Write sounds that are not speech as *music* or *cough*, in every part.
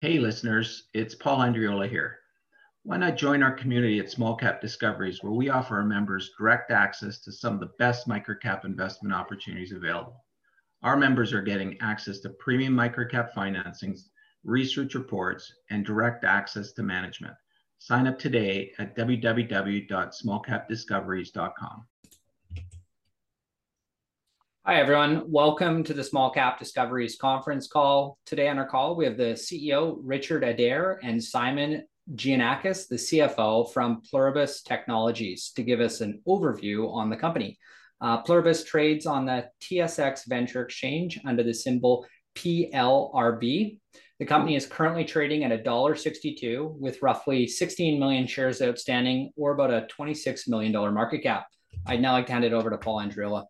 Hey, listeners, it's Paul Andriola here. Why not join our community at Small Cap Discoveries, where we offer our members direct access to some of the best microcap investment opportunities available? Our members are getting access to premium microcap financings, research reports, and direct access to management. Sign up today at www.smallcapdiscoveries.com. Hi, everyone. Welcome to the Small Cap Discoveries conference call. Today on our call, we have the CEO, Richard Adair, and Simon Giannakis, the CFO from Pluribus Technologies, to give us an overview on the company. Uh, Pluribus trades on the TSX Venture Exchange under the symbol PLRB. The company is currently trading at $1.62 with roughly 16 million shares outstanding, or about a $26 million market cap. I'd now like to hand it over to Paul Andriola.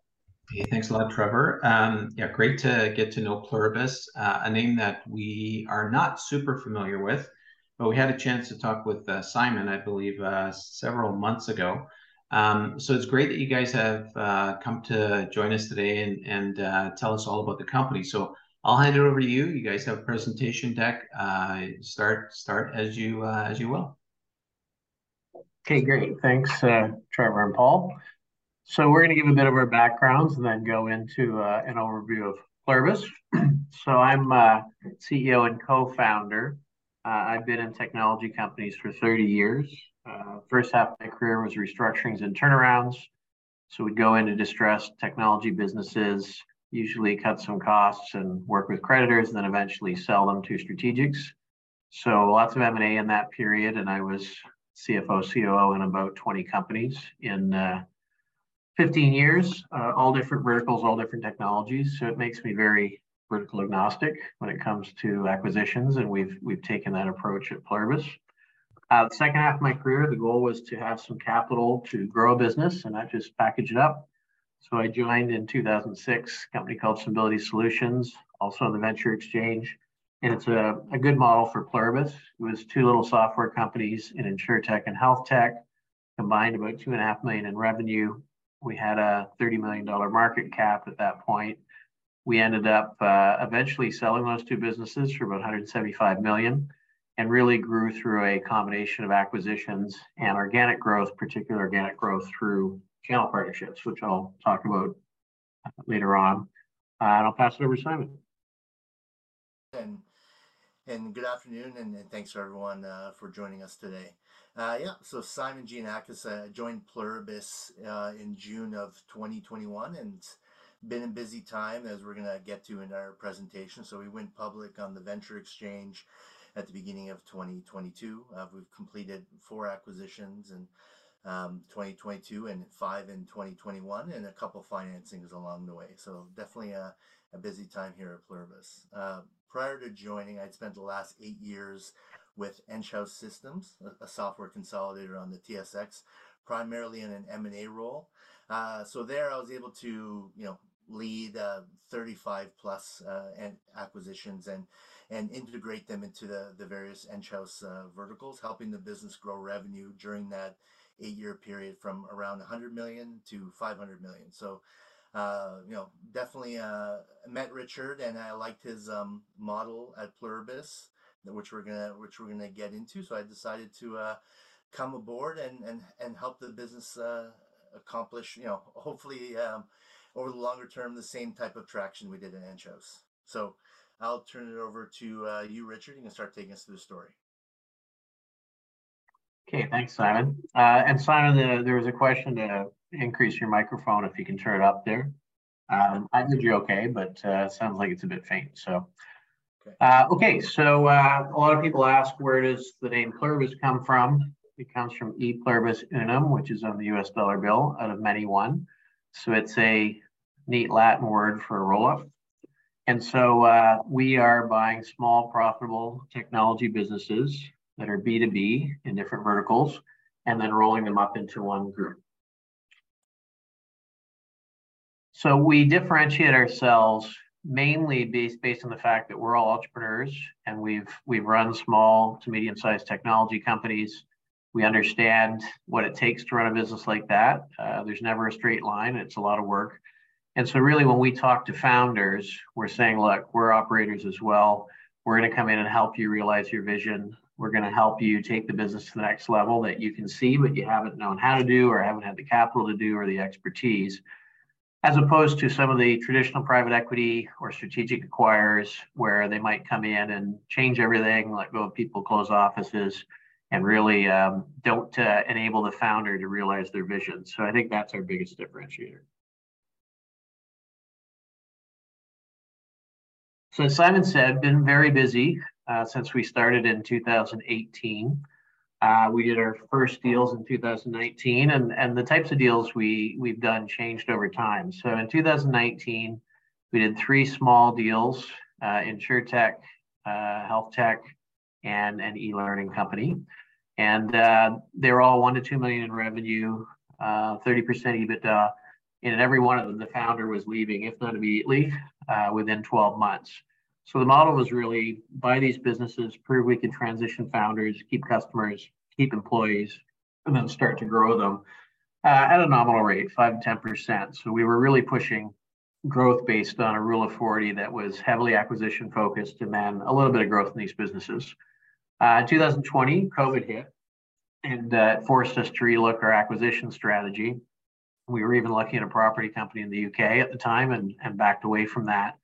Hey, thanks a lot, Trevor. Um, yeah, great to get to know Pluribus, uh, a name that we are not super familiar with, but we had a chance to talk with uh, Simon, I believe, uh, several months ago. Um, so it's great that you guys have uh, come to join us today and, and uh, tell us all about the company. So I'll hand it over to you. You guys have a presentation deck. Uh, start start as you as you will. Okay, great. Thanks, Trevor and Paul. So we're going to give a bit of our backgrounds and then go into uh, an overview of Pluribus. *clears throat* so I'm uh, CEO and co-founder. Uh, I've been in technology companies for 30 years. Uh, first half of my career was restructurings and turnarounds. So we'd go into distressed technology businesses, usually cut some costs and work with creditors, and then eventually sell them to strategics. So lots of M&A in that period, and I was CFO, COO in about 20 companies in uh, 15 years, uh, all different verticals, all different technologies. So it makes me very vertical agnostic when it comes to acquisitions, and we've we've taken that approach at Pluribus. Uh, the second half of my career, the goal was to have some capital to grow a business and not just package it up. So I joined in 2006 a company called Symbility Solutions, also on the Venture Exchange. And it's a, a good model for Pluribus. It was two little software companies in insure tech and Health Tech, combined about two and a half million in revenue we had a $30 million market cap at that point. We ended up uh, eventually selling those two businesses for about 175 million and really grew through a combination of acquisitions and organic growth, particular organic growth through channel partnerships, which I'll talk about later on. Uh, and I'll pass it over to Simon. And, and good afternoon, and, and thanks for everyone uh, for joining us today. Uh, yeah, so Simon Giannakis uh, joined Pluribus uh, in June of 2021 and been a busy time as we're going to get to in our presentation. So we went public on the Venture Exchange at the beginning of 2022. Uh, we've completed four acquisitions in um, 2022 and five in 2021 and a couple financings along the way. So definitely a, a busy time here at Pluribus. Uh, prior to joining, I'd spent the last eight years with Enghouse Systems, a, software consolidator on the TSX, primarily in an M&A role. Uh, so there I was able to, you know, lead uh, 35 plus uh, acquisitions and and integrate them into the, the various Enghouse uh, verticals, helping the business grow revenue during that eight year period from around 100 million to 500 million. So, uh, you know, definitely uh, met Richard and I liked his um, model at Pluribus which we're gonna which we're gonna get into. So I decided to uh, come aboard and and and help the business uh, accomplish, you know, hopefully um, over the longer term, the same type of traction we did in Enghouse. So I'll turn it over to uh, you, Richard. You can start taking us through the story. Okay, thanks, Simon. Uh, and Simon, the, there was a question to increase your microphone if you can turn it up there. Um, I heard you okay, but uh, sounds like it's a bit faint. So uh, okay, so uh, a lot of people ask where does the name pluribus come from? It comes from e pluribus unum, which is on the US dollar bill out of many one. So it's a neat Latin word for a roll up. And so uh, we are buying small, profitable technology businesses that are B2B in different verticals and then rolling them up into one group. So we differentiate ourselves mainly based based on the fact that we're all entrepreneurs and we've we've run small to medium sized technology companies. We understand what it takes to run a business like that. Uh, there's never a straight line; it's a lot of work. And so, really, when we talk to founders, we're saying, look, we're operators as well. We're going to come in and help you realize your vision. We're going to help you take the business to the next level that you can see, but you haven't known how to do or haven't had the capital to do or the expertise as opposed to some of the traditional private equity or strategic acquirers where they might come in and change everything, let go of people, close offices, and really um, don't uh, enable the founder to realize their vision. So I think that's our biggest differentiator. So as Simon said, been very busy uh, since we started in 2018. Uh, we did our first deals in 2019, and, and the types of deals we, we've done changed over time. So in 2019, we did three small deals, uh, InsureTech, uh, Health Tech, and an e-learning company. And uh, they were all one to two million in revenue, 30% uh, EBITDA. And in every one of them, the founder was leaving, if not immediately, uh, within 12 months. So the model was really buy these businesses, prove we could transition founders, keep customers, keep employees, and then start to grow them uh, at a nominal rate, five to 10%. So we were really pushing growth based on a rule of 40 that was heavily acquisition focused and then a little bit of growth in these businesses. Uh, 2020, COVID hit and uh, forced us to relook our acquisition strategy. We were even looking at a property company in the UK at the time and, and backed away from that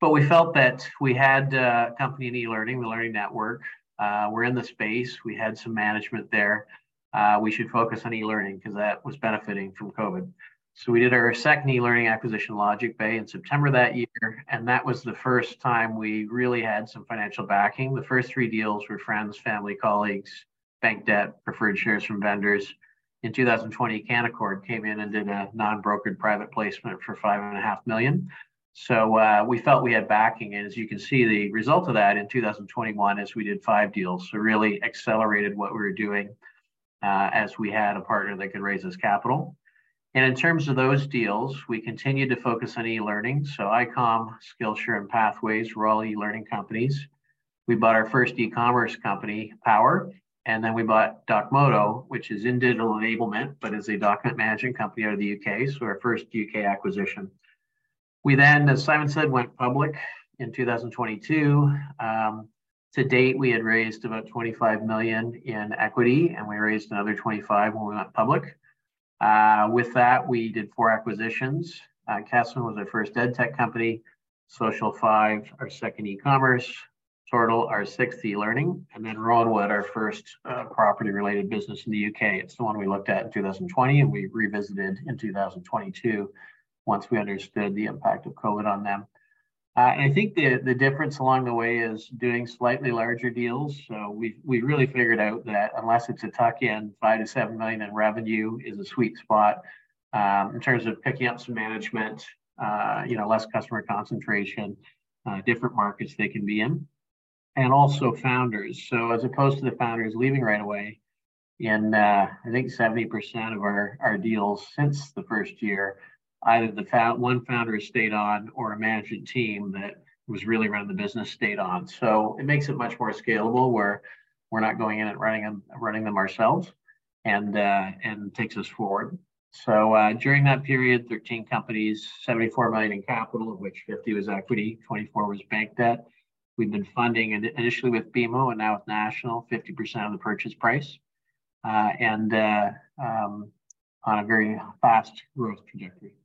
but we felt that we had uh, a company in e-learning, the Learning Network. Uh, we're in the space. We had some management there. Uh, we should focus on e-learning because that was benefiting from COVID. So we did our second e-learning acquisition, Logic Bay, in September that year, and that was the first time we really had some financial backing. The first three deals were friends, family, colleagues, bank debt, preferred shares from vendors. In 2020, Canaccord came in and did a non-brokered private placement for five and a half million. So uh, we felt we had backing, and as you can see, the result of that in 2021 is we did five deals. So really accelerated what we were doing uh, as we had a partner that could raise us capital. And in terms of those deals, we continued to focus on e-learning. So ICOM, Skillshare, and Pathways were all e-learning companies. We bought our first e-commerce company, Power, and then we bought DocModo, which is in digital enablement, but is a document management company out of the UK. So our first UK acquisition. We then, as Simon said, went public in 2022. Um, to date, we had raised about 25 million in equity, and we raised another 25 when we went public. Uh, with that, we did four acquisitions. Uh, Kesson was our first ed tech company, Social Five, our second e-commerce, Tortal, our sixth e-learning, and then Rowanwood, our first uh, property-related business in the UK. It's the one we looked at in 2020, and we revisited in 2022 once we understood the impact of COVID on them. Uh, I think the, the difference along the way is doing slightly larger deals. So we we really figured out that unless it's a tuck in, five to seven million in revenue is a sweet spot um, in terms of picking up some management, uh, you know, less customer concentration, uh, different markets they can be in, and also founders. So as opposed to the founders leaving right away, in uh, I think 70% of our, our deals since the first year either the one founder stayed on or a management team that was really running the business stayed on. So it makes it much more scalable where we're not going in and running them, running them ourselves and, uh, and takes us forward. So uh, during that period, 13 companies, 74 million in capital, of which 50 was equity, 24 was bank debt. We've been funding initially with BMO and now with National, 50% of the purchase price, uh, and uh, um, on a very fast growth trajectory.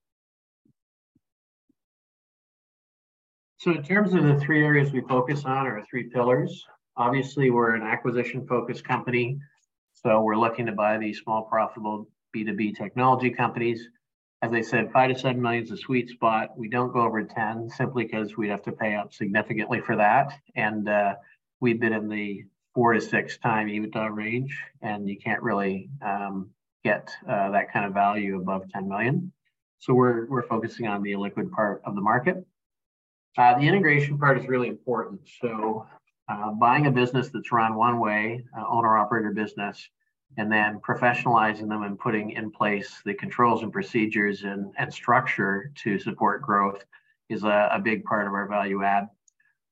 So in terms of the three areas we focus on or three pillars, obviously we're an acquisition focused company. So we're looking to buy these small profitable B2B technology companies. As I said, five to seven million is a sweet spot. We don't go over 10 simply because we'd have to pay up significantly for that. And uh, we've been in the four to six time EBITDA range, and you can't really um, get uh, that kind of value above 10 million. So we're, we're focusing on the liquid part of the market. Uh, the integration part is really important. So uh, buying a business that's run one way, uh, owner operator business, and then professionalizing them and putting in place the controls and procedures and, and structure to support growth is a, a big part of our value add.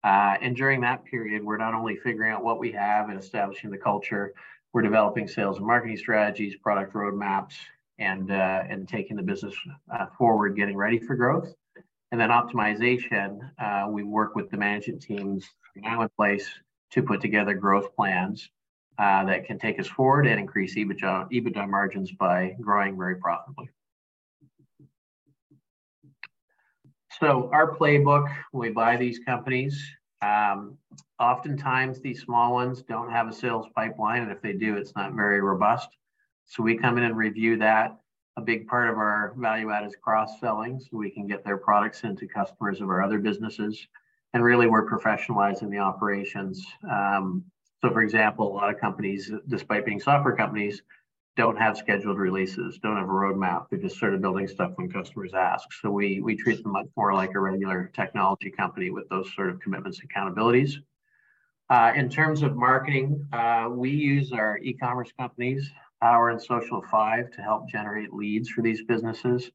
Uh, and during that period, we're not only figuring out what we have and establishing the culture, we're developing sales and marketing strategies, product roadmaps, and uh, and taking the business uh, forward, getting ready for growth. And then optimization, uh, we work with the management teams now in place to put together growth plans uh, that can take us forward and increase EBITDA, EBITDA margins by growing very profitably. So our playbook, we buy these companies. Um, oftentimes these small ones don't have a sales pipeline, and if they do, it's not very robust. So we come in and review that. A big part of our value add is cross selling, so we can get their products into customers of our other businesses. And really, we're professionalizing the operations. Um, so, for example, a lot of companies, despite being software companies, don't have scheduled releases, don't have a roadmap. They're just sort of building stuff when customers ask. So we we treat them much more like a regular technology company with those sort of commitments and accountabilities. Uh, in terms of marketing, uh, we use our e-commerce companies, Power and Social Five, to help generate leads for these businesses.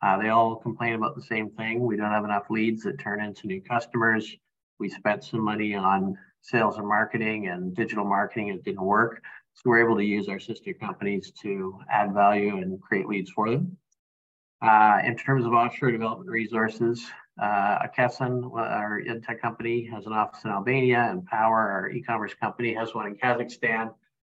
Uh, they all complain about the same thing. We don't have enough leads that turn into new customers. We spent some money on sales and marketing and digital marketing. It didn't work. So we're able to use our sister companies to add value and create leads for them. Uh, in terms of offshore development resources, uh, our tech company, has an office in Albania, and Power, our e-commerce company, has one in Kazakhstan.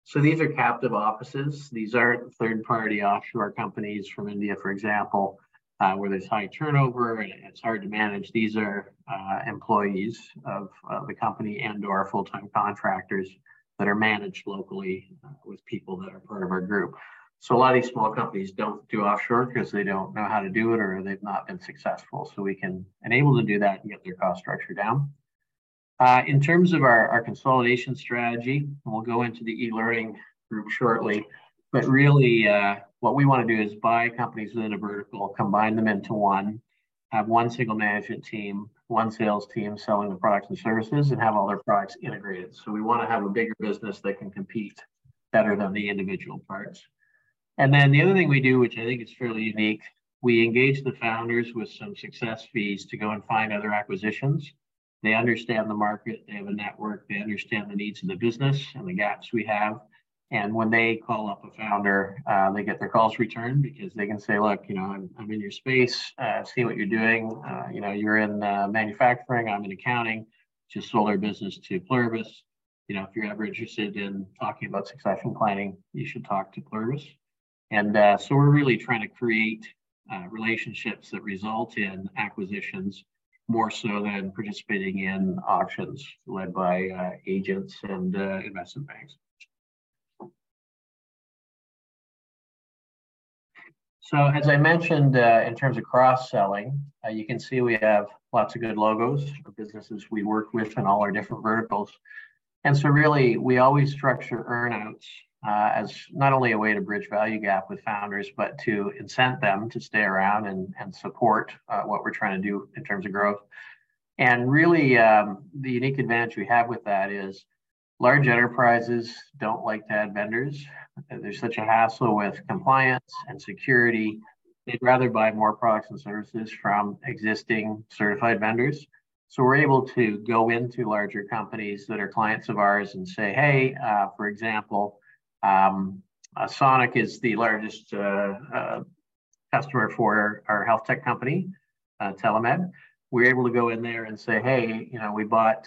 So these are captive offices. These aren't third-party offshore companies from India, for example, uh, where there's high turnover and it's hard to manage. These are uh, employees of uh, the company and/or full-time contractors that are managed locally uh, with people that are part of our group. So a lot of these small companies don't do offshore because they don't know how to do it or they've not been successful. So we can enable to do that and get their cost structure down. Uh, in terms of our, our consolidation strategy, and we'll go into the e-learning group shortly, but really uh, what we want to do is buy companies within a vertical, combine them into one, have one single management team, one sales team selling the products and services, and have all their products integrated. So we want to have a bigger business that can compete better than the individual parts. And then the other thing we do, which I think is fairly unique, we engage the founders with some success fees to go and find other acquisitions. They understand the market, they have a network, they understand the needs of the business and the gaps we have. And when they call up a founder, uh, they get their calls returned because they can say, look, you know, I'm, I'm in your space, uh, see what you're doing. Uh, you know, you're in uh, manufacturing, I'm in accounting, just sold our business to Pluribus. You know, if you're ever interested in talking about succession planning, you should talk to Pluribus. And uh, so we're really trying to create uh, relationships that result in acquisitions more so than participating in auctions led by agents and investment banks. So as I mentioned, uh, in terms of cross-selling, uh, you can see we have lots of good logos for businesses we work with in all our different verticals. And so really, we always structure earnouts uh, as not only a way to bridge value gap with founders, but to incent them to stay around and, and support uh, what we're trying to do in terms of growth. And really, um, the unique advantage we have with that is large enterprises don't like to add vendors. There's such a hassle with compliance and security. They'd rather buy more products and services from existing certified vendors. So we're able to go into larger companies that are clients of ours and say, hey, uh, for example, um, uh, Sonic is the largest uh, uh customer for our health tech company, Telemed we're able to go in there and say, hey, you know, we bought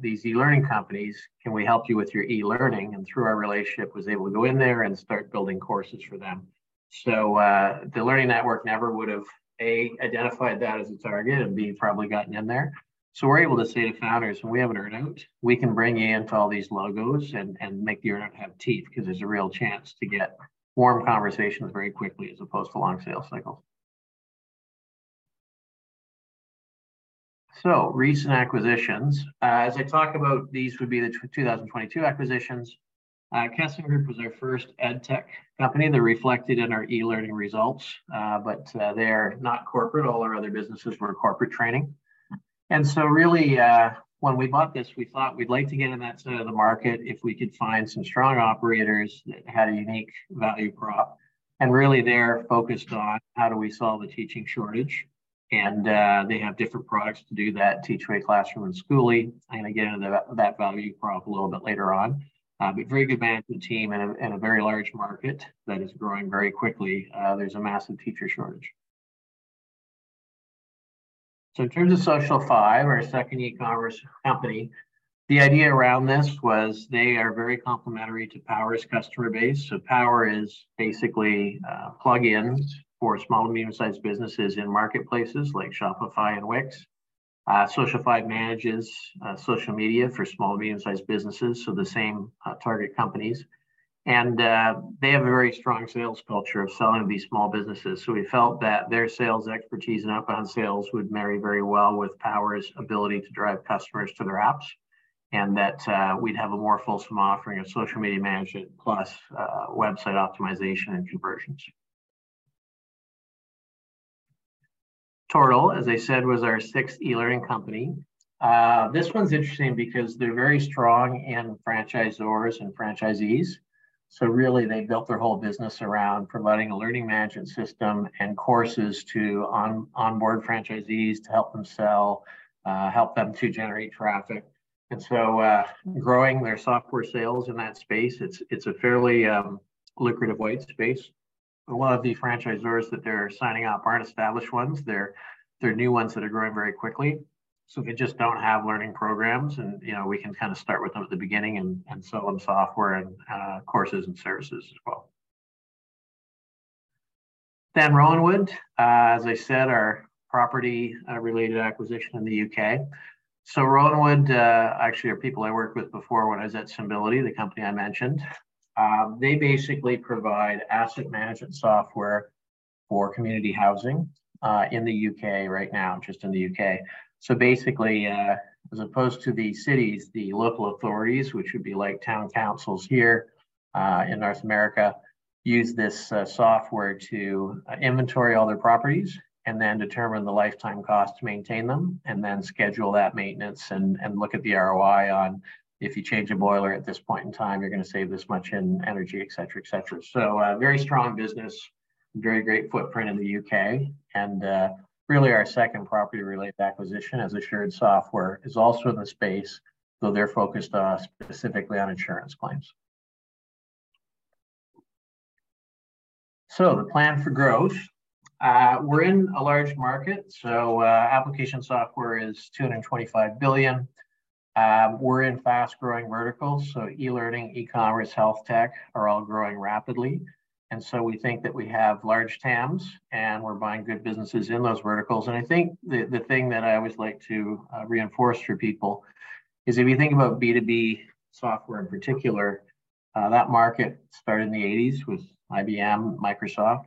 these e-learning companies. Can we help you with your e-learning? And through our relationship, was able to go in there and start building courses for them. So uh, the Learning Network never would have a identified that as a target and b probably gotten in there. So we're able to say to founders, when we have an earnout, we can bring you into all these logos and and make the earnout have teeth because there's a real chance to get warm conversations very quickly as opposed to long sales cycles. So recent acquisitions. Uh, as I talk about, these would be the 2022 acquisitions. Uh, Group was our first ed tech company They're reflected in our e-learning results, uh, but uh, they're not corporate. All our other businesses were corporate training. And so really, uh, when we bought this, we thought we'd like to get in that side of the market if we could find some strong operators that had a unique value prop. And really they're focused on how do we solve the teaching shortage and uh, they have different products to do that Teach Away Classroom and Skooli. I'm going to get into that, that value prop a little bit later on. Uh, but very good management team and a, and a, very large market that is growing very quickly. Uh, there's a massive teacher shortage. So in terms of Social5, our second e-commerce company, the idea around this was they are very complementary to Power's customer base. So Power is basically uh, plugins for small and medium-sized businesses in marketplaces like Shopify and Wix. Uh, Social5 manages uh, social media for small and medium-sized businesses, so the same uh, target companies. And uh, they have a very strong sales culture of selling to these small businesses. So we felt that their sales expertise and outbound sales would marry very well with Power's ability to drive customers to their apps and that uh, we'd have a more fulsome offering of social media management plus uh, website optimization and conversions. Tortal, as I said, was our sixth e-learning company. Uh, this one's interesting because they're very strong in franchisors and franchisees. So really they built their whole business around providing a learning management system and courses to on, onboard franchisees to help them sell, uh, help them to generate traffic. And so uh, growing their software sales in that space, it's it's a fairly um, lucrative white space. A lot of the franchisors that they're signing up aren't established ones. They're they're new ones that are growing very quickly. So they just don't have learning programs, and you know we can kind of start with them at the beginning and, and sell them software and uh, courses and services as well. Then Rowanwood, uh, as I said, our property uh, related acquisition in the UK. So Rowanwood uh, actually are people I worked with before when I was at Symbility, the company I mentioned. Um, they basically provide asset management software for community housing uh, in the UK right now, just in the UK. So basically, uh, as opposed to the cities, the local authorities, which would be like town councils here uh, in North America, use this uh, software to uh, inventory all their properties and then determine the lifetime cost to maintain them and then schedule that maintenance and, and look at the ROI on if you change a boiler at this point in time, you're going to save this much in energy, et cetera, et cetera. So uh, very strong business, very great footprint in the UK. And uh, really our second property related acquisition as assured software is also in the space, though they're focused uh, specifically on insurance claims. So the plan for growth uh, we're in a large market, so uh, application software is 225 billion. Um, we're in fast-growing verticals, so e-learning, e-commerce, health tech are all growing rapidly, and so we think that we have large TAMs, and we're buying good businesses in those verticals. And I think the the thing that I always like to uh, reinforce for people is if you think about B2B software in particular, uh, that market started in the 80s with IBM, Microsoft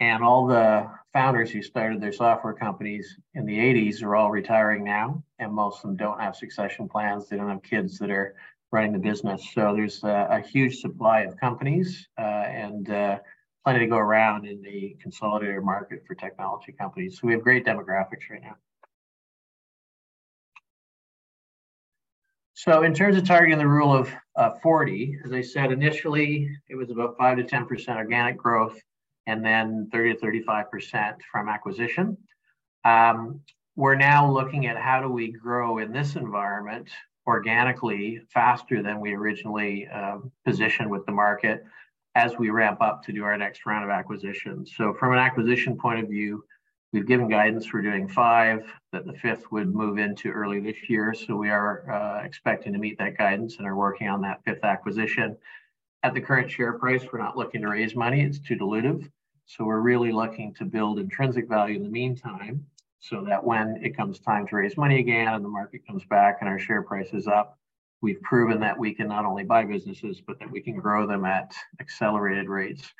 and all the founders who started their software companies in the 80s are all retiring now, and most of them don't have succession plans. They don't have kids that are running the business. So there's a, a huge supply of companies uh, and uh, plenty to go around in the consolidated market for technology companies. So we have great demographics right now. So in terms of targeting the rule of uh, 40, as I said, initially it was about 5 to 10% organic growth and then 30 to 35% from acquisition. Um, we're now looking at how do we grow in this environment organically faster than we originally uh, positioned with the market as we ramp up to do our next round of acquisitions. So from an acquisition point of view, we've given guidance for doing five, that the fifth would move into early this year. So we are uh, expecting to meet that guidance and are working on that fifth acquisition. At the current share price, we're not looking to raise money, it's too dilutive. So we're really looking to build intrinsic value in the meantime so that when it comes time to raise money again and the market comes back and our share price is up, we've proven that we can not only buy businesses, but that we can grow them at accelerated rates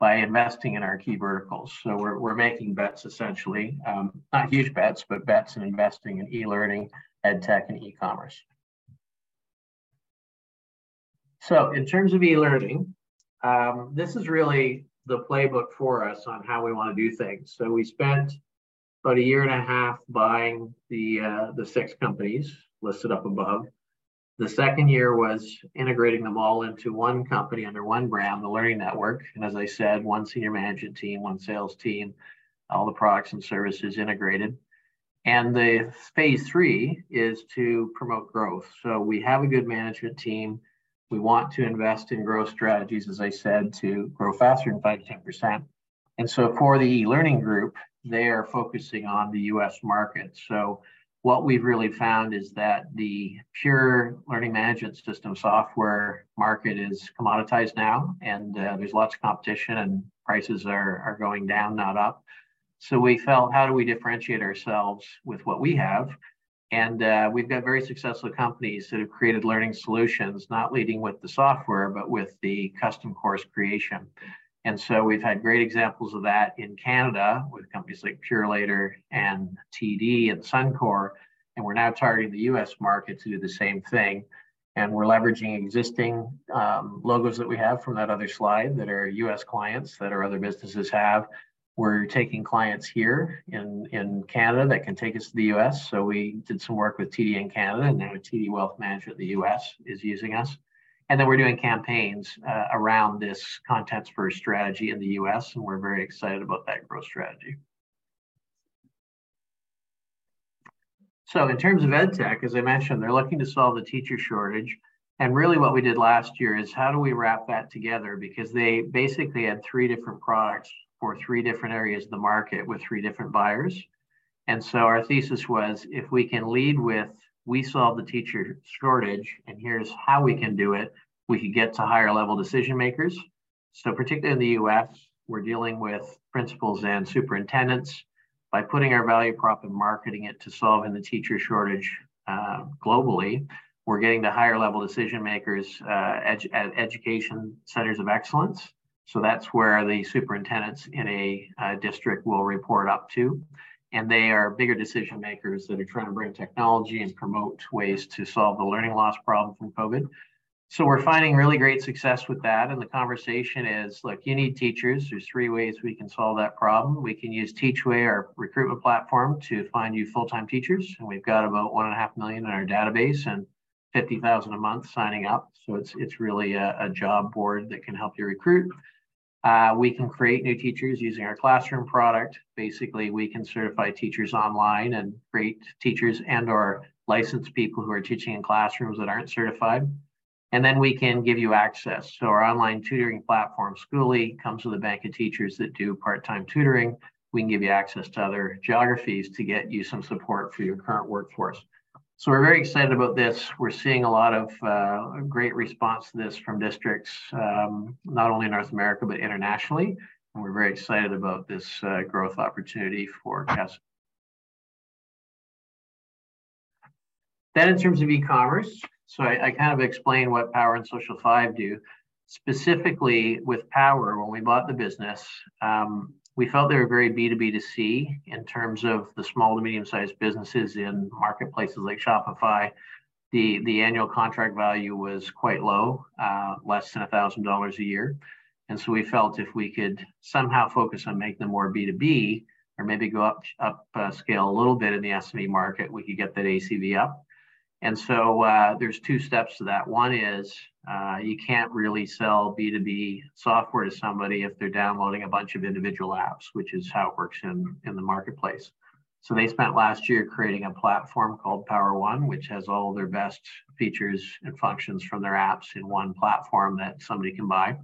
by investing in our key verticals. So we're, we're making bets essentially, um, not huge bets, but bets in investing in e-learning, ed tech, and e-commerce. So in terms of e-learning, um, this is really the playbook for us on how we want to do things. So we spent about a year and a half buying the uh, the six companies listed up above. The second year was integrating them all into one company under one brand, the Learning Network. And as I said, one senior management team, one sales team, all the products and services integrated. And the phase three is to promote growth. So we have a good management team we want to invest in growth strategies, as I said, to grow faster than 5 to 10%. And so for the e-learning group, they are focusing on the US market. So what we've really found is that the pure learning management system software market is commoditized now, and uh, there's lots of competition and prices are, are going down, not up. So we felt, how do we differentiate ourselves with what we have? And uh, we've got very successful companies that have created learning solutions, not leading with the software, but with the custom course creation. And so we've had great examples of that in Canada with companies like Purolator and TD and Suncor. And we're now targeting the US market to do the same thing. And we're leveraging existing um, logos that we have from that other slide that are US clients that our other businesses have. We're taking clients here in, in Canada that can take us to the US. So we did some work with TD in Canada and now TD Wealth Management, in the US is using us. And then we're doing campaigns uh, around this contents first strategy in the US, and we're very excited about that growth strategy. So in terms of EdTech, as I mentioned, they're looking to solve the teacher shortage. And really what we did last year is how do we wrap that together? Because they basically had three different products for three different areas of the market with three different buyers. And so our thesis was if we can lead with we solve the teacher shortage and here's how we can do it. We could get to higher level decision makers. So particularly in the us we're dealing with principals and superintendents by putting our value prop and marketing it to solving the teacher shortage uh, globally. We're getting to higher level decision makers uh, edu- at education centers of excellence. So that's where the superintendents in a uh, district will report up to and they are bigger decision makers that are trying to bring technology and promote ways to solve the learning loss problem from COVID. So we're finding really great success with that. And the conversation is, look, you need teachers. There's three ways we can solve that problem. We can use Teach Away, our recruitment platform, to find you full-time teachers. And we've got about one and a half million in our database and 50,000 a month signing up. So it's, it's really a, a job board that can help you recruit. Uh, we can create new teachers using our classroom product. Basically, we can certify teachers online and create teachers and or licensed people who are teaching in classrooms that aren't certified. And then we can give you access. So our online tutoring platform, Skooli, comes with a bank of teachers that do part-time tutoring. We can give you access to other geographies to get you some support for your current workforce. So we're very excited about this. We're seeing a lot of uh, great response to this from districts, um, not only in North America, but internationally. And we're very excited about this uh, growth opportunity for CAS. Then in terms of e-commerce, so I, I, kind of explained what Power and Social 5 do. Specifically with Power, when we bought the business, um, we felt they were very B2B to C in terms of the small to medium sized businesses in marketplaces like Shopify. The, the annual contract value was quite low, uh, less than $1,000 a year. And so we felt if we could somehow focus on making them more B2B or maybe go up, up uh, scale a little bit in the SME market, we could get that ACV up. And so uh, there's two steps to that. One is uh, you can't really sell B2B software to somebody if they're downloading a bunch of individual apps, which is how it works in, in the marketplace. So they spent last year creating a platform called Power One, which has all their best features and functions from their apps in one platform that somebody can buy.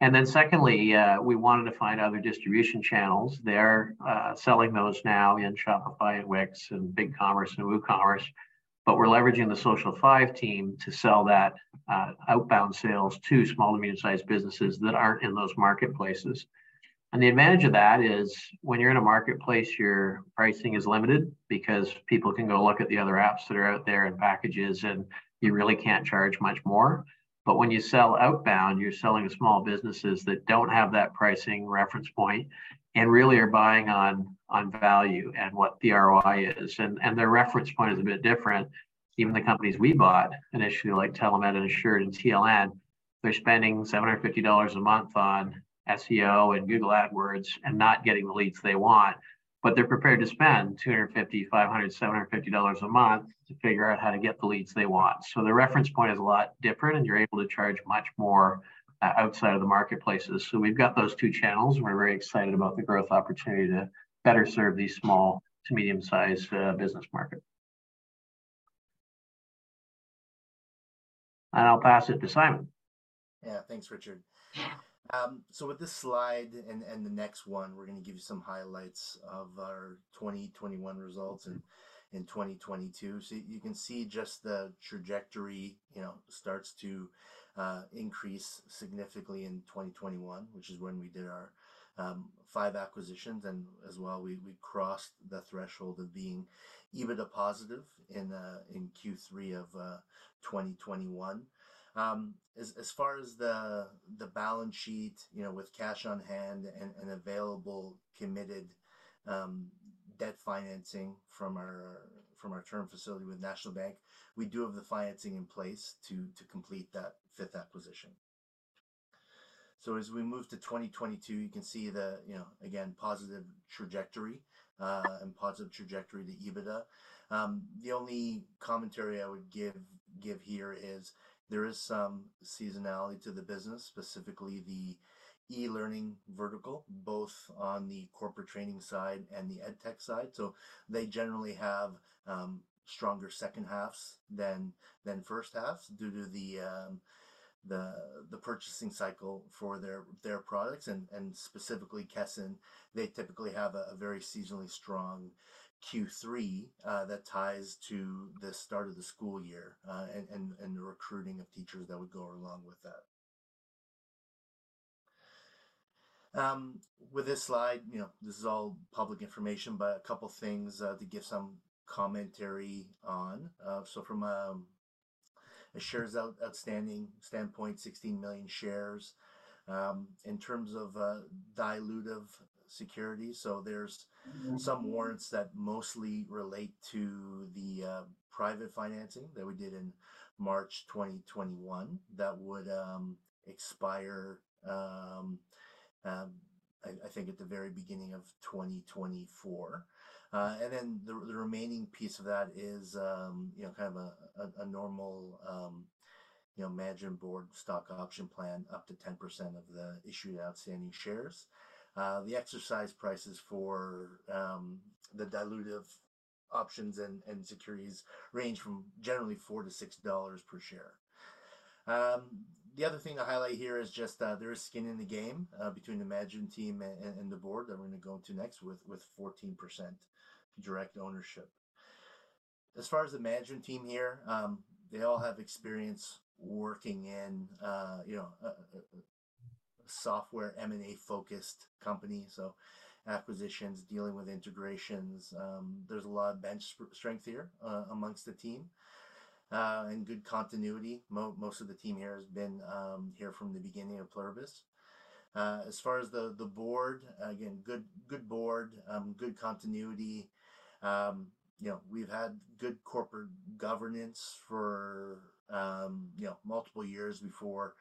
And then secondly, uh, we wanted to find other distribution channels. They're uh, selling those now in Shopify and Wix and BigCommerce and WooCommerce but we're leveraging the Social Five team to sell that uh, outbound sales to small to medium sized businesses that aren't in those marketplaces. And the advantage of that is when you're in a marketplace, your pricing is limited because people can go look at the other apps that are out there and packages, and you really can't charge much more. But when you sell outbound, you're selling to small businesses that don't have that pricing reference point and really are buying on on value and what the ROI is. And, and their reference point is a bit different. Even the companies we bought initially, like Telemed and Assured and TLN, they're spending $750 a month on SEO and Google AdWords and not getting the leads they want. But they're prepared to spend 250, 500, 750 dollars a month to figure out how to get the leads they want. So the reference point is a lot different, and you're able to charge much more outside of the marketplaces. So we've got those two channels. We're very excited about the growth opportunity to better serve these small to medium sized uh, business market. And I'll pass it to Simon. Yeah, thanks, Richard. Um, so with this slide and, and the next one, we're going to give you some highlights of our 2021 results and in 2022. So you can see just the trajectory, you know, starts to uh, increase significantly in 2021, which is when we did our um, five acquisitions, and as well we, we crossed the threshold of being EBITDA positive in uh, in Q3 of uh, 2021. Um, as, as far as the the balance sheet, you know, with cash on hand and, and available committed um, debt financing from our from our term facility with National Bank, we do have the financing in place to to complete that fifth acquisition. So as we move to 2022, you can see the you know again positive trajectory uh, and positive trajectory to EBITDA. Um, the only commentary I would give give here is there is some seasonality to the business, specifically the e-learning vertical, both on the corporate training side and the edtech side. So they generally have um, stronger second halves than than first halves due to the um, the the purchasing cycle for their their products and and specifically Kesson, they typically have a, a very seasonally strong Q3 uh, that ties to the start of the school year uh, and, and, and the recruiting of teachers that would go along with that. Um, with this slide, you know, this is all public information, but a couple things uh, to give some commentary on. Uh, so from a, um, a shares out, outstanding standpoint, 16 million shares. Um, in terms of uh, dilutive securities, so there's some warrants that mostly relate to the uh, private financing that we did in March 2021 that would um, expire, um, um, I, I, think, at the very beginning of 2024. Uh, and then the, the, remaining piece of that is, um, you know, kind of a, a, a normal, um, you know, management board stock option plan up to 10% of the issued outstanding shares. Uh, the exercise prices for um, the dilutive options and, and securities range from generally four to six dollars per share. Um, the other thing to highlight here is just uh, there is skin in the game uh, between the management team and, and, the board that we're going to go into next with with 14% direct ownership. As far as the management team here, um, they all have experience working in uh, you know a, a, software M&A focused company. So acquisitions, dealing with integrations. Um, there's a lot of bench strength here uh, amongst the team. Uh, and good continuity. Mo most of the team here has been um, here from the beginning of Pluribus. Uh, as far as the the board, again, good good board, um, good continuity. Um, you know, we've had good corporate governance for um, you know multiple years before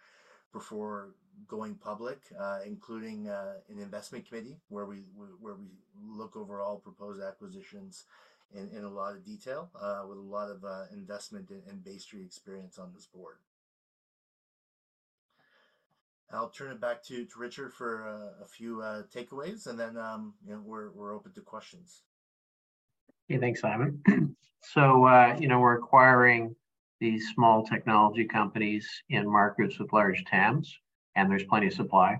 before going public, uh, including uh, an investment committee where we where we look over all proposed acquisitions in, in a lot of detail uh, with a lot of uh, investment and, and Bay Street experience on this board. I'll turn it back to, to Richard for uh, a few uh, takeaways, and then um, you know we're we're open to questions. Okay, thanks, Simon. *clears throat* so you know we're acquiring these small technology companies in markets with large TAMs, and there's plenty of supply.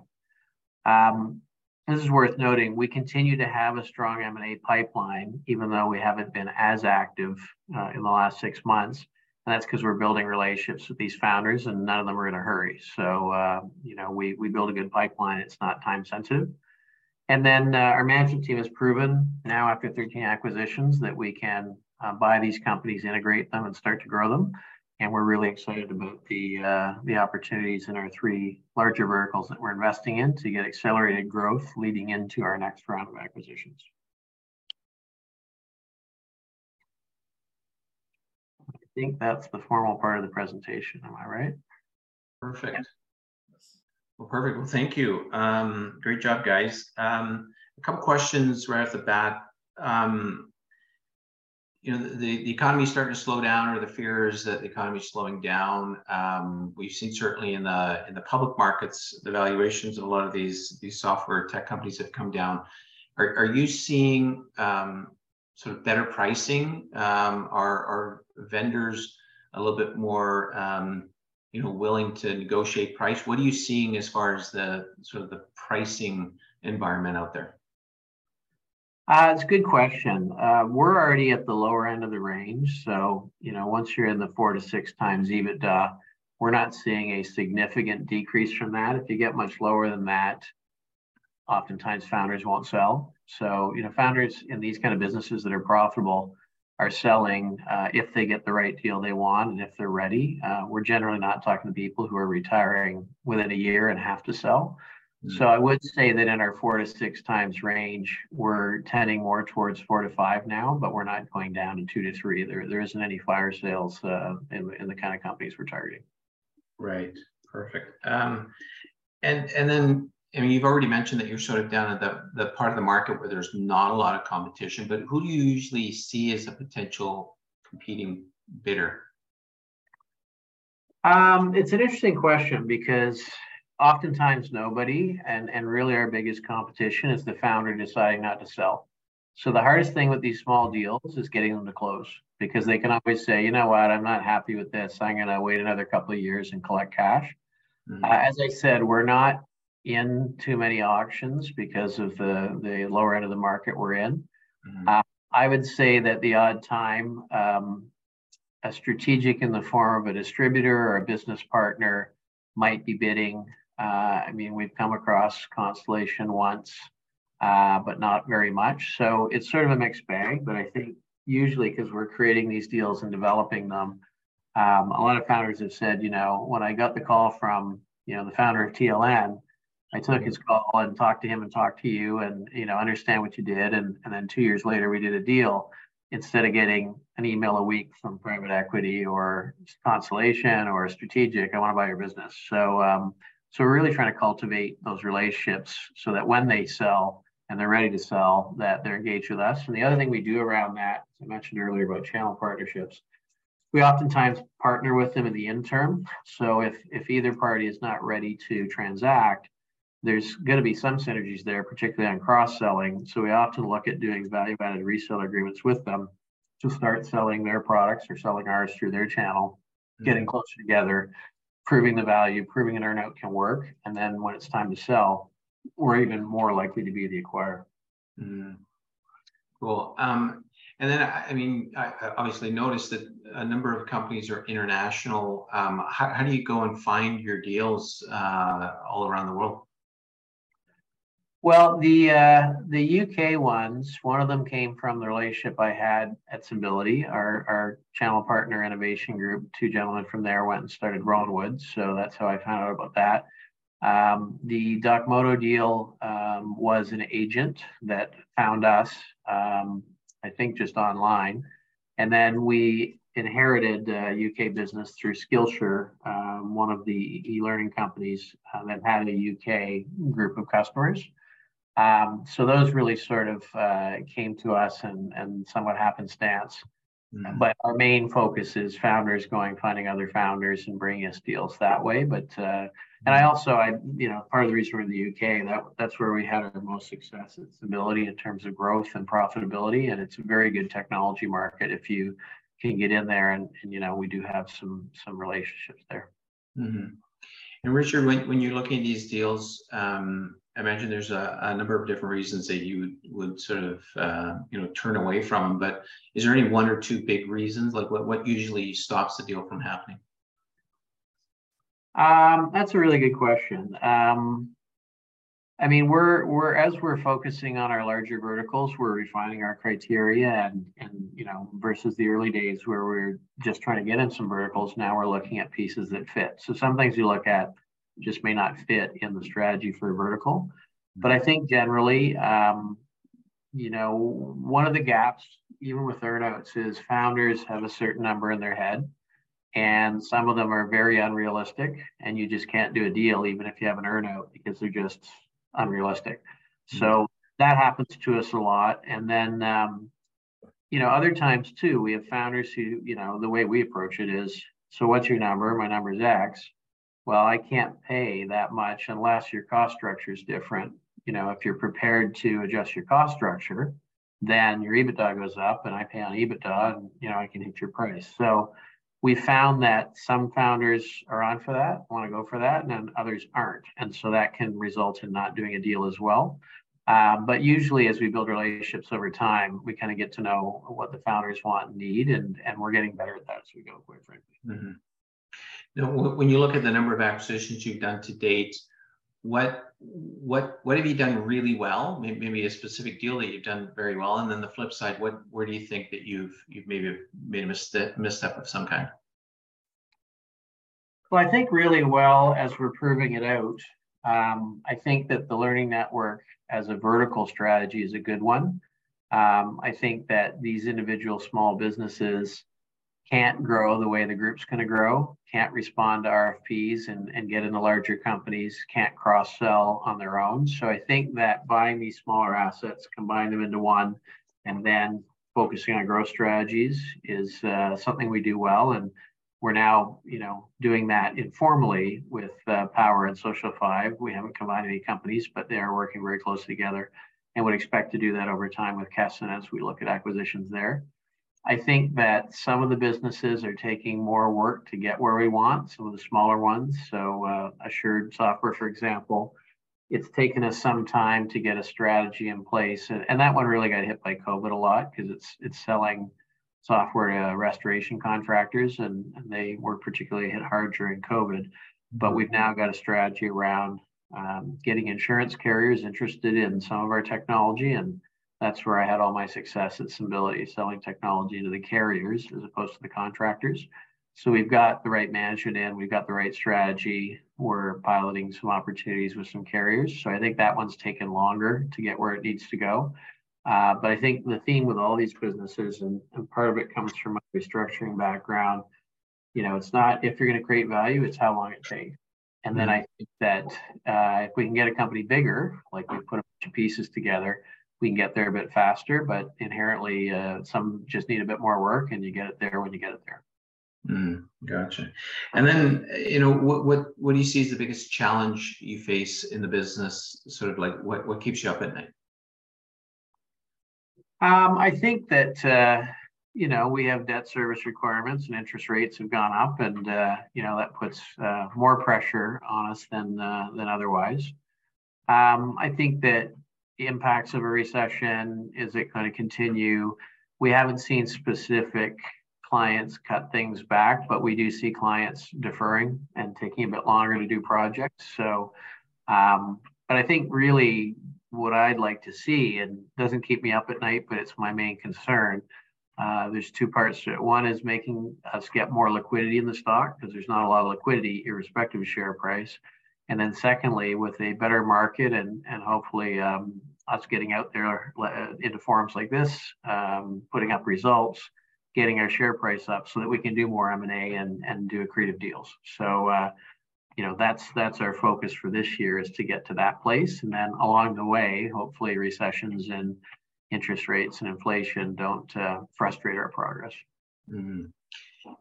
Um, this is worth noting. We continue to have a strong M&A pipeline, even though we haven't been as active uh, in the last six months. And that's because we're building relationships with these founders, and none of them are in a hurry. So, uh, you know, we we build a good pipeline. It's not time sensitive. And then uh, our management team has proven now after 13 acquisitions that we can uh, buy these companies, integrate them, and start to grow them. And we're really excited about the uh, the opportunities in our three larger verticals that we're investing in to get accelerated growth leading into our next round of acquisitions. I think that's the formal part of the presentation. Am I right? Perfect. Well, perfect. Well, thank you. Um, great job, guys. Um, a couple questions right off the bat. Um, you know, the, the economy is starting to slow down, or the fear is that the economy is slowing down. Um, we've seen certainly in the in the public markets, the valuations of a lot of these these software tech companies have come down. Are, are you seeing um, sort of better pricing? Um, are, are vendors a little bit more um, you know willing to negotiate price? What are you seeing as far as the sort of the pricing environment out there? Uh, it's a good question. Uh, we're already at the lower end of the range. So, you know, once you're in the four to six times EBITDA, we're not seeing a significant decrease from that. If you get much lower than that, oftentimes founders won't sell. So, you know, founders in these kind of businesses that are profitable are selling uh, if they get the right deal they want and if they're ready. Uh, we're generally not talking to people who are retiring within a year and have to sell. Mm-hmm. So I would say that in our four to six times range, we're tending more towards four to five now, but we're not going down to two to three. There, there isn't any fire sales uh, in, in the kind of companies we're targeting. Right. Perfect. Um, and and then I mean, you've already mentioned that you're sort of down at the, the part of the market where there's not a lot of competition, but who do you usually see as a potential competing bidder? Um, it's an interesting question because oftentimes nobody, and, and really our biggest competition is the founder deciding not to sell. So the hardest thing with these small deals is getting them to close because they can always say, you know what, I'm not happy with this. I'm going to wait another couple of years and collect cash. Mm-hmm. Uh, as I said, we're not in too many auctions because of the, the lower end of the market we're in. Mm-hmm. Uh, I would say that the odd time, um, a strategic in the form of a distributor or a business partner might be bidding. Uh, I mean, we've come across Constellation once, uh, but not very much. So it's sort of a mixed bag. But I think usually because we're creating these deals and developing them, um, a lot of founders have said, you know, when I got the call from, you know, the founder of TLN, I took his call and talked to him and talked to you and you know understand what you did. And and then two years later we did a deal. Instead of getting an email a week from private equity or Constellation or strategic I want to buy your business. So um, so we're really trying to cultivate those relationships so that when they sell and they're ready to sell that they're engaged with us. And the other thing we do around that as I mentioned earlier about channel partnerships we oftentimes partner with them in the interim. So if if either party is not ready to transact there's going to be some synergies there, particularly on cross selling. So we often look at doing value added reseller agreements with them to start selling their products or selling ours through their channel, mm-hmm. getting closer together, proving the value, proving an earnout can work. And then when it's time to sell, we're even more likely to be the acquirer. Mm-hmm. Cool. Um, and then, I mean, I obviously noticed that a number of companies are international. Um, how, how, do you go and find your deals uh, all around the world? Well, the uh, the UK ones, one of them came from the relationship I had at Symbility, our, our channel partner innovation group. Two gentlemen from there went and started Rowanwood, so that's how I found out about that. Um, the DocMoto deal um, was an agent that found us, um, I think just online, and then we inherited uh, UK business through Skillshare, um, one of the e-learning companies uh, that had a UK group of customers. Um, so those really sort of uh, came to us and, and somewhat happenstance. Mm-hmm. But our main focus is founders going, finding other founders and bringing us deals that way. But uh, and I mm-hmm. also, I you know, part of the reason we're in the UK that that's where we had our most success. It's stability in terms of growth and profitability, and it's a very good technology market if you can get in there. And, and you know, we do have some some relationships there. Mm-hmm. And Richard, when when you're looking at these deals, um, I imagine there's a, a, number of different reasons that you would, would sort of uh, you know turn away from them. But is there any one or two big reasons? Like what what usually stops the deal from happening? Um, that's a really good question. Um, I mean, we're we're as we're focusing on our larger verticals, we're refining our criteria, and and you know, versus the early days where we're just trying to get in some verticals. Now we're looking at pieces that fit. So some things you look at just may not fit in the strategy for a vertical. But I think generally, um, you know, one of the gaps, even with earnouts, is founders have a certain number in their head, and some of them are very unrealistic, and you just can't do a deal even if you have an earnout because they're just unrealistic. Mm-hmm. So that happens to us a lot, and then. Um, you know, other times too, we have founders who, you know, the way we approach it is, so what's your number? My number is X well, I can't pay that much unless your cost structure is different. You know, if you're prepared to adjust your cost structure, then your EBITDA goes up and I pay on EBITDA and, you know, I can hit your price. So we found that some founders are on for that, want to go for that, and then others aren't. And so that can result in not doing a deal as well. Uh, but usually, as we build relationships over time, we kind of get to know what the founders want and need, and, and we're getting better at that as we go, quite frankly. Mm-hmm. Now, when you look at the number of acquisitions you've done to date, what what what have you done really well? Maybe, a specific deal that you've done very well, and then the flip side, what where do you think that you've you've maybe made a misstep, misstep of some kind? Well, I think really well as we're proving it out. Um, I think that the learning network as a vertical strategy is a good one. Um, I think that these individual small businesses can't grow the way the group's going to grow, can't respond to RFPs and, and get into larger companies, can't cross sell on their own. So I think that buying these smaller assets, combine them into one, and then focusing on growth strategies is uh, something we do well. And we're now, you know, doing that informally with uh, Power and Social Five. We haven't combined any companies, but they are working very closely together and would expect to do that over time with Kesson as we look at acquisitions there. I think that some of the businesses are taking more work to get where we want, some of the smaller ones. So, uh, Assured Software, for example, it's taken us some time to get a strategy in place. And, and that one really got hit by COVID a lot because it's it's selling software to restoration contractors, and, and they were particularly hit hard during COVID. But we've now got a strategy around um, getting insurance carriers interested in some of our technology and that's where I had all my success at Symbility, selling technology to the carriers as opposed to the contractors. So we've got the right management in, we've got the right strategy. We're piloting some opportunities with some carriers. So I think that one's taken longer to get where it needs to go. Uh, but I think the theme with all these businesses, and, and part of it comes from my restructuring background, you know, it's not if you're going to create value, it's how long it takes. And then mm-hmm. I think that uh, if we can get a company bigger, like we put a bunch of pieces together, we can get there a bit faster, but inherently uh, some just need a bit more work and you get it there when you get it there. Mm, gotcha. And then, you know, what, what, what do you see as the biggest challenge you face in the business? Sort of like what, what keeps you up at night? Um, I think that, uh, you know, we have debt service requirements and interest rates have gone up and, uh, you know, that puts uh, more pressure on us than, uh, than otherwise. Um, I think that impacts of a recession? Is it going to continue? We haven't seen specific clients cut things back, but we do see clients deferring and taking a bit longer to do projects. So, um, but I think really what I'd like to see, and doesn't keep me up at night, but it's my main concern. Uh, there's two parts to it. One is making us get more liquidity in the stock because there's not a lot of liquidity, irrespective of share price. And then secondly, with a better market and, and hopefully um, us getting out there uh, into forums like this, um, putting up results, getting our share price up so that we can do more M&A and, and do accretive deals. So, uh, you know, that's that's our focus for this year is to get to that place. And then along the way, hopefully recessions and interest rates and inflation don't uh, frustrate our progress. Mm-hmm.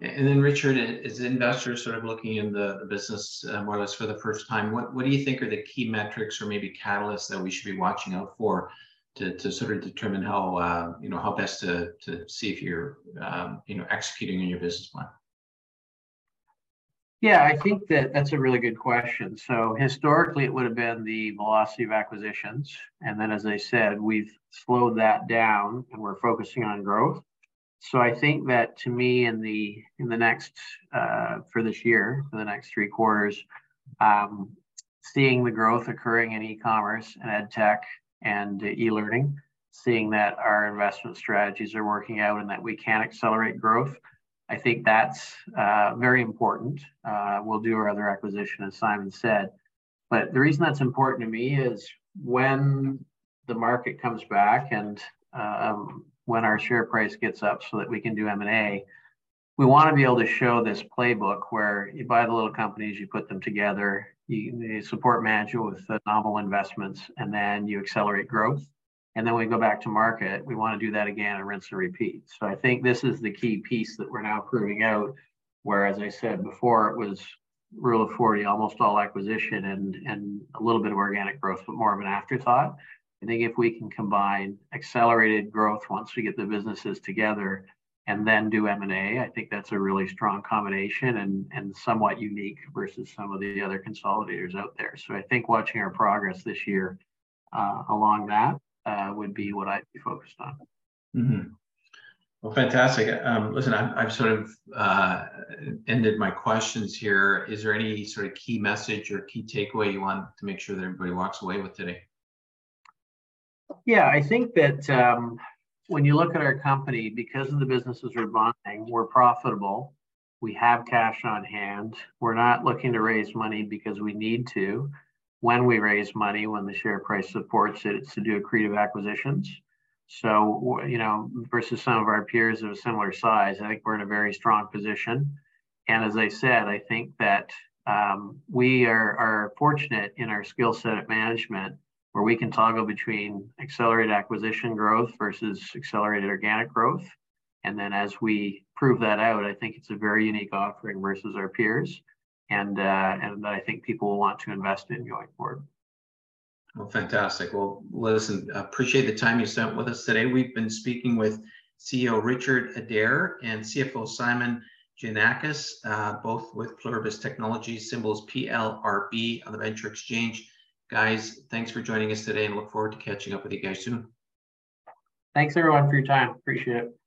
And then, Richard, as investors sort of looking in the, the business uh, more or less for the first time, what, what do you think are the key metrics or maybe catalysts that we should be watching out for to, to sort of determine how uh, you know how best to, to see if you're um, you know executing in your business plan? Yeah, I think that that's a really good question. So historically, it would have been the velocity of acquisitions, and then as I said, we've slowed that down and we're focusing on growth. So I think that to me in the in the next uh, for this year for the next three quarters, um, seeing the growth occurring in e-commerce and ed tech and e-learning, seeing that our investment strategies are working out and that we can accelerate growth, I think that's uh, very important. Uh, we'll do our other acquisition, as Simon said, but the reason that's important to me is when the market comes back and um, when our share price gets up so that we can do M&A, we want to be able to show this playbook where you buy the little companies, you put them together, you, support management with the novel investments, and then you accelerate growth. And then we go back to market. We want to do that again and rinse and repeat. So I think this is the key piece that we're now proving out. Where, as I said before, it was rule of 40, almost all acquisition and, and a little bit of organic growth, but more of an afterthought. I think if we can combine accelerated growth once we get the businesses together and then do M&A. I think that's a really strong combination and, and somewhat unique versus some of the other consolidators out there. So I think watching our progress this year uh, along that uh, would be what I'd be focused on. Mm-hmm. Well, fantastic. Um, listen, I've, I've, sort of uh, ended my questions here. Is there any sort of key message or key takeaway you want to make sure that everybody walks away with today? Yeah, I think that um, when you look at our company, because of the businesses we're buying, we're profitable. We have cash on hand. We're not looking to raise money because we need to. When we raise money, when the share price supports it, it's to do accretive acquisitions. So, you know, versus some of our peers of a similar size, I think we're in a very strong position. And as I said, I think that um, we are, are fortunate in our skill set at management where we can toggle between accelerated acquisition growth versus accelerated organic growth. And then as we prove that out, I think it's a very unique offering versus our peers, and uh, and that I think people will want to invest in going forward. Well, fantastic. Well, listen, appreciate the time you spent with us today. We've been speaking with CEO Richard Adair and CFO Simon Giannakis, uh, both with Pluribus Technologies, symbols PLRB on the Venture Exchange. Guys, thanks for joining us today and look forward to catching up with you guys soon. Thanks everyone for your time. Appreciate it.